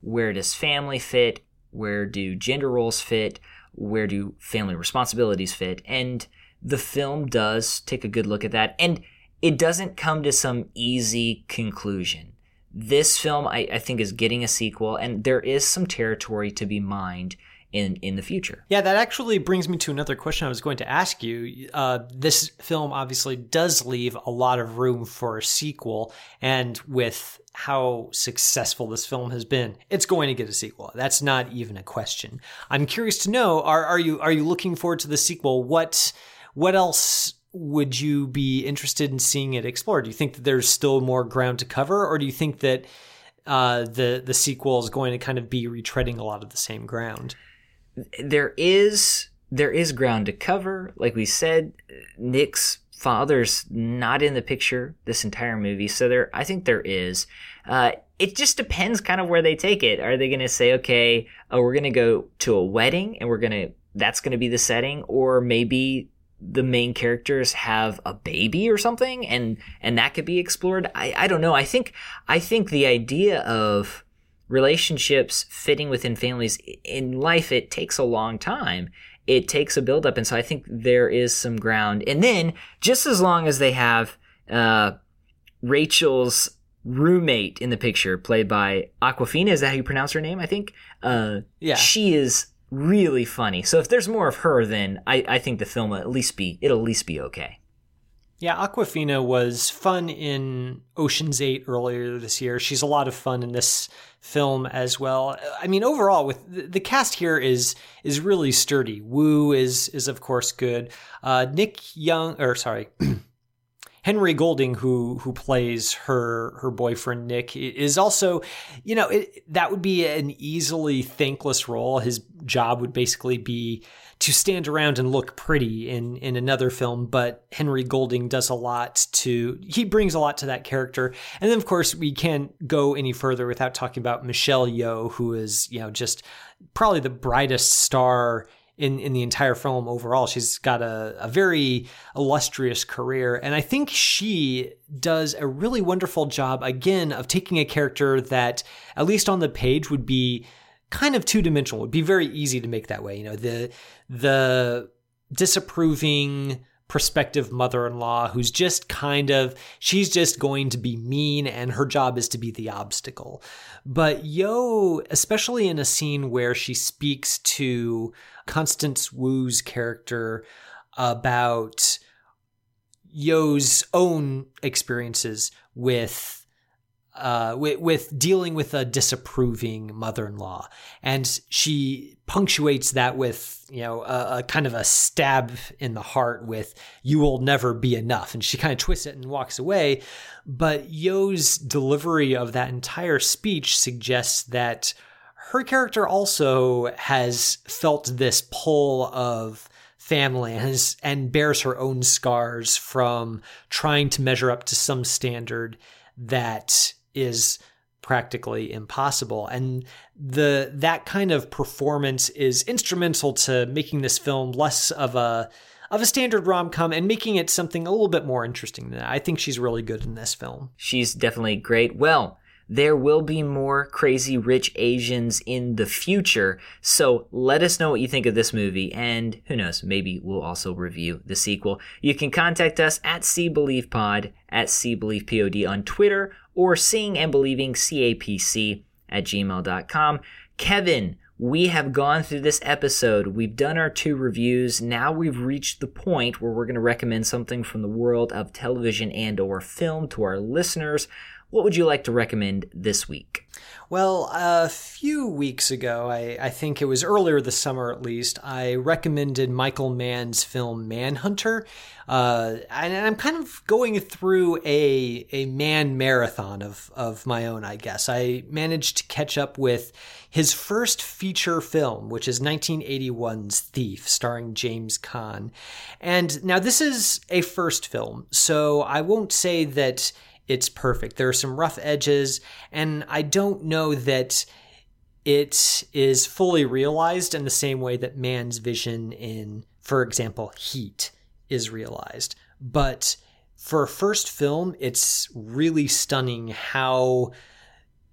where does family fit? Where do gender roles fit? Where do family responsibilities fit? And the film does take a good look at that. And it doesn't come to some easy conclusion. This film, I, I think, is getting a sequel, and there is some territory to be mined in in the future. Yeah, that actually brings me to another question I was going to ask you. Uh, this film obviously does leave a lot of room for a sequel, and with how successful this film has been, it's going to get a sequel. That's not even a question. I'm curious to know are are you are you looking forward to the sequel? What what else would you be interested in seeing it explored? Do you think that there's still more ground to cover, or do you think that uh, the the sequel is going to kind of be retreading a lot of the same ground? There is there is ground to cover. Like we said, Nick's father's not in the picture this entire movie, so there I think there is. Uh, it just depends kind of where they take it. Are they going to say, okay, oh, we're going to go to a wedding and we're going to that's going to be the setting, or maybe the main characters have a baby or something and and that could be explored i i don't know i think i think the idea of relationships fitting within families in life it takes a long time. It takes a buildup and so i think there is some ground. And then just as long as they have uh, rachel's roommate in the picture played by Awkwafina is that how you pronounce her name i think? Uh, Yeah. she is really funny. So if there's more of her then i, I think the film will at least be it'll at least be okay. Yeah, Awkwafina was fun in Ocean's 8 earlier this year. She's a lot of fun in this film as well. I mean, overall with the, the cast here is is really sturdy. Wu is is of course good. Uh, Nick Young or sorry, Henry Golding, who who plays her her boyfriend Nick, is also, you know, it, that would be an easily thankless role. His job would basically be to stand around and look pretty in in another film. But Henry Golding does a lot to he brings a lot to that character. And then of course we can't go any further without talking about Michelle Yeoh, who is you know just probably the brightest star in, in the entire film overall. She's got a, a very illustrious career. And I think she does a really wonderful job, again, of taking a character that, at least on the page, would be kind of two dimensional. Would be very easy to make that way. You know, the the disapproving prospective mother-in-law who's just kind of she's just going to be mean and her job is to be the obstacle. But Yeoh, especially in a scene where she speaks to Constance Wu's character about Yeoh's own experiences with uh, with, with dealing with a disapproving mother-in-law, and she punctuates that with you know a, a, kind of a stab in the heart with "You will never be enough," and she kind of twists it and walks away. But Yeoh's delivery of that entire speech suggests that her character also has felt this pull of family has, and bears her own scars from trying to measure up to some standard that is practically impossible and the that kind of performance is instrumental to making this film less of a of a standard rom-com and making it something a little bit more interesting than that. I think she's really good in this film. She's definitely great. Well, there will be more crazy rich Asians in the future. So let us know what you think of this movie, and who knows, maybe we'll also review the sequel. You can contact us at CBelievePod, at CBelievePod on Twitter, or seeing and believing CAPC at gmail.com. Kevin, we have gone through this episode. We've done our two reviews. Now we've reached the point where we're going to recommend something from the world of television and or film to our listeners. What would you like to recommend this week? Well, a few weeks ago, I, I, think it was earlier this summer at least, I recommended Michael Mann's film Manhunter. Uh, and I'm kind of going through a, a Mann marathon of, of my own, I guess. I managed to catch up with his first feature film, which is 1981's Thief, starring James Caan. And now this is a first film, so I won't say that it's perfect. There are some rough edges, and I don't know that it is fully realized in the same way that Mann's vision in, for example, Heat is realized. But for a first film, it's really stunning how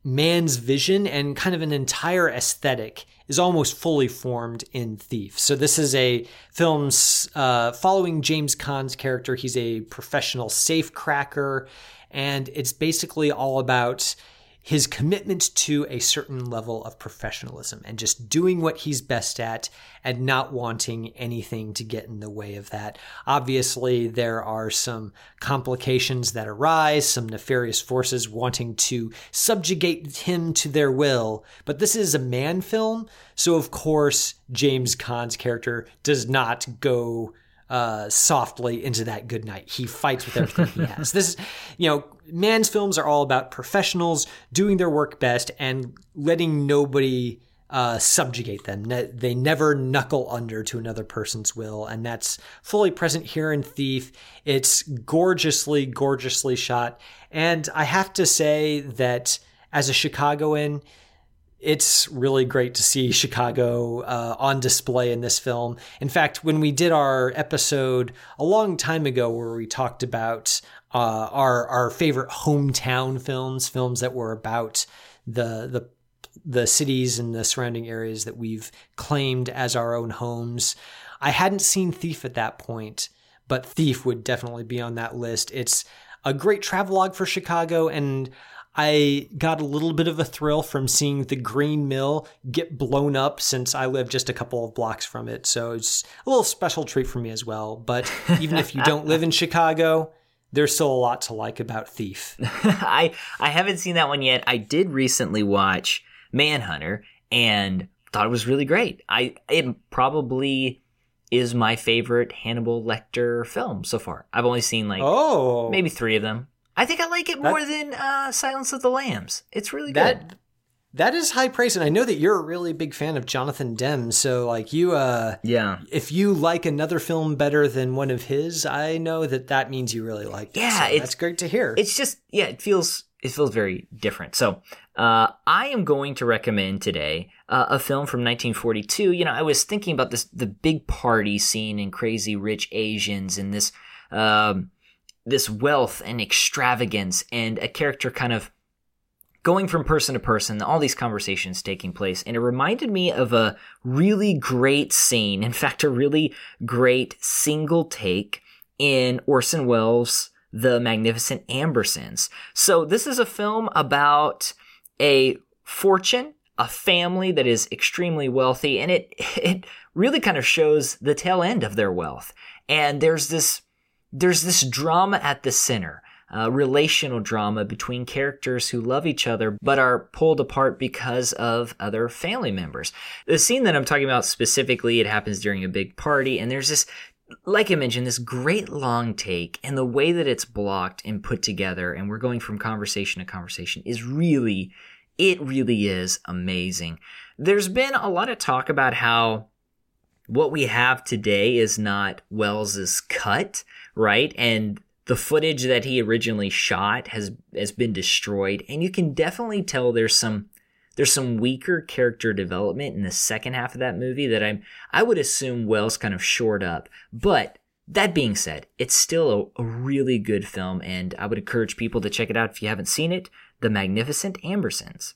Mann's vision and kind of an entire aesthetic is almost fully formed in Thief. So this is a film uh, following James Caan's character. He's a professional safe cracker and it's basically all about his commitment to a certain level of professionalism and just doing what he's best at and not wanting anything to get in the way of that. Obviously, there are some complications that arise, some nefarious forces wanting to subjugate him to their will, but this is a Mann film, so of course, James Caan's character does not go uh, softly into that good night. He fights with everything he has. This is, you know, Mann's films are all about professionals doing their work best and letting nobody uh, subjugate them. Ne- they never knuckle under to another person's will, and that's fully present here in Thief. It's gorgeously, gorgeously shot, and I have to say that as a Chicagoan, it's really great to see Chicago uh, on display in this film. In fact, when we did our episode a long time ago where we talked about uh, our our favorite hometown films, films that were about the the the cities and the surrounding areas that we've claimed as our own homes, I hadn't seen Thief at that point, but Thief would definitely be on that list. It's a great travelogue for Chicago and I got a little bit of a thrill from seeing the Green Mill get blown up since I live just a couple of blocks from it. So it's a little special treat for me as well. But even if you don't live in Chicago, there's still a lot to like about Thief. I I haven't seen that one yet. I did recently watch Manhunter and thought it was really great. I it probably is my favorite Hannibal Lecter film so far. I've only seen like Oh, maybe three of them. I think I like it more than uh, Silence of the Lambs. It's really good. that that is high praise, and I know that you're a really big fan of Jonathan Demme. So, like you, uh, Yeah. if you like another film better than one of his, I know that that means you really like it. Yeah, so it's- that's great to hear. It's just yeah, it feels it feels very different. So uh, I am going to recommend today uh, a film from 1942. You know, I was thinking about this the big party scene in Crazy Rich Asians and this um, this wealth and extravagance and a character kind of going from person to person, all these conversations taking place. And it reminded me of a really great scene. In fact, a really great single take in Orson Welles' The Magnificent Ambersons. So this is a film about a fortune, a family that is extremely wealthy, and it, it really kind of shows the tail end of their wealth. And there's this, there's this drama at the center relational drama between characters who love each other but are pulled apart because of other family members. The scene that I'm talking about specifically, it happens during a big party, and there's this, like I mentioned, this great long take, and the way that it's blocked and put together, and we're going from conversation to conversation, is really, it really is amazing. There's been a lot of talk about how what we have today is not Welles's cut, right? And the footage that he originally shot has has been destroyed, and you can definitely tell there's some there's some weaker character development in the second half of that movie that I'm I would assume Welles kind of shored up. But that being said, it's still a, a really good film, and I would encourage people to check it out if you haven't seen it. The Magnificent Ambersons.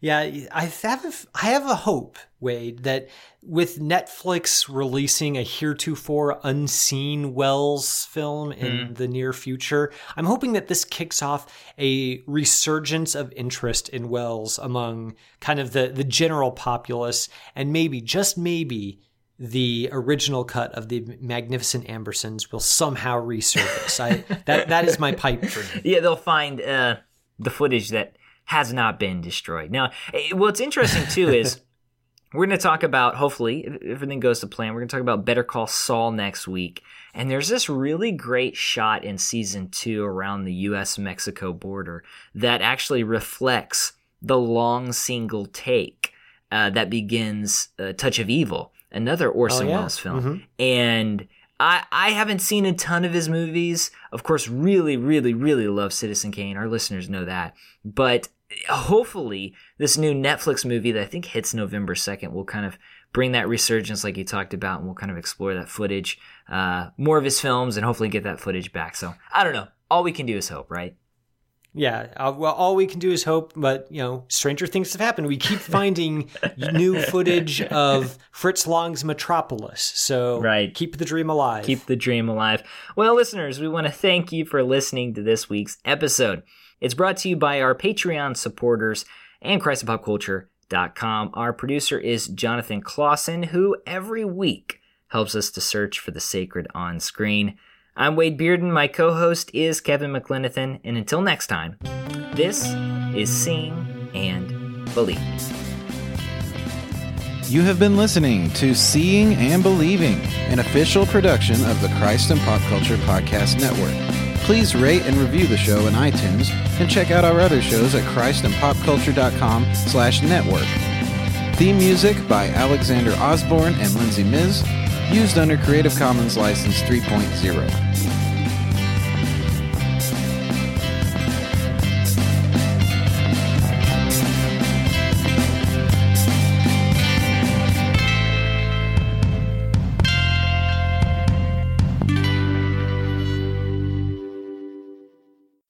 Yeah, I have a, I have a hope, Wade, that with Netflix releasing a heretofore unseen Welles film in the near future, I'm hoping that this kicks off a resurgence of interest in Welles among kind of the, the general populace, and maybe, just maybe, the original cut of the Magnificent Ambersons will somehow resurface. I that that is my pipe dream. yeah, they'll find uh, the footage that has not been destroyed. Now, eh, what's interesting too is we're going to talk about, hopefully, if everything goes to plan, we're going to talk about Better Call Saul next week. And there's this really great shot in season two around the US Mexico border that actually reflects the long single take uh, that begins uh, Touch of Evil, another Orson Oh, yeah. Welles film. And I, I haven't seen a ton of his movies. Of course, really, really, really love Citizen Kane. Our listeners know that. But hopefully, this new Netflix movie that I think hits November 2nd will kind of bring that resurgence like you talked about, and we'll kind of explore that footage, uh, more of his films, and hopefully get that footage back. So, I don't know. All we can do is hope, right? Yeah, uh, well, all we can do is hope, but you know, stranger things have happened. We keep finding new footage of Fritz Lang's Metropolis, so Right. keep the dream alive. Keep the dream alive. Well, listeners, we want to thank you for listening to this week's episode. It's brought to you by our Patreon supporters and ChristofPopCulture.com. Our producer is Jonathan Clausen, who every week helps us to search for the sacred on screen. I'm Wade Bearden. My co host is Kevin McLenithan. And until next time, this is Seeing and Believing. You have been listening to Seeing and Believing, an official production of the Christ and Pop Culture Podcast Network. Please rate and review the show in iTunes and check out our other shows at christandpopculture.com slash network. Theme music by Alexander Osborne and Lindsay Miz, used under Creative Commons License 3.0.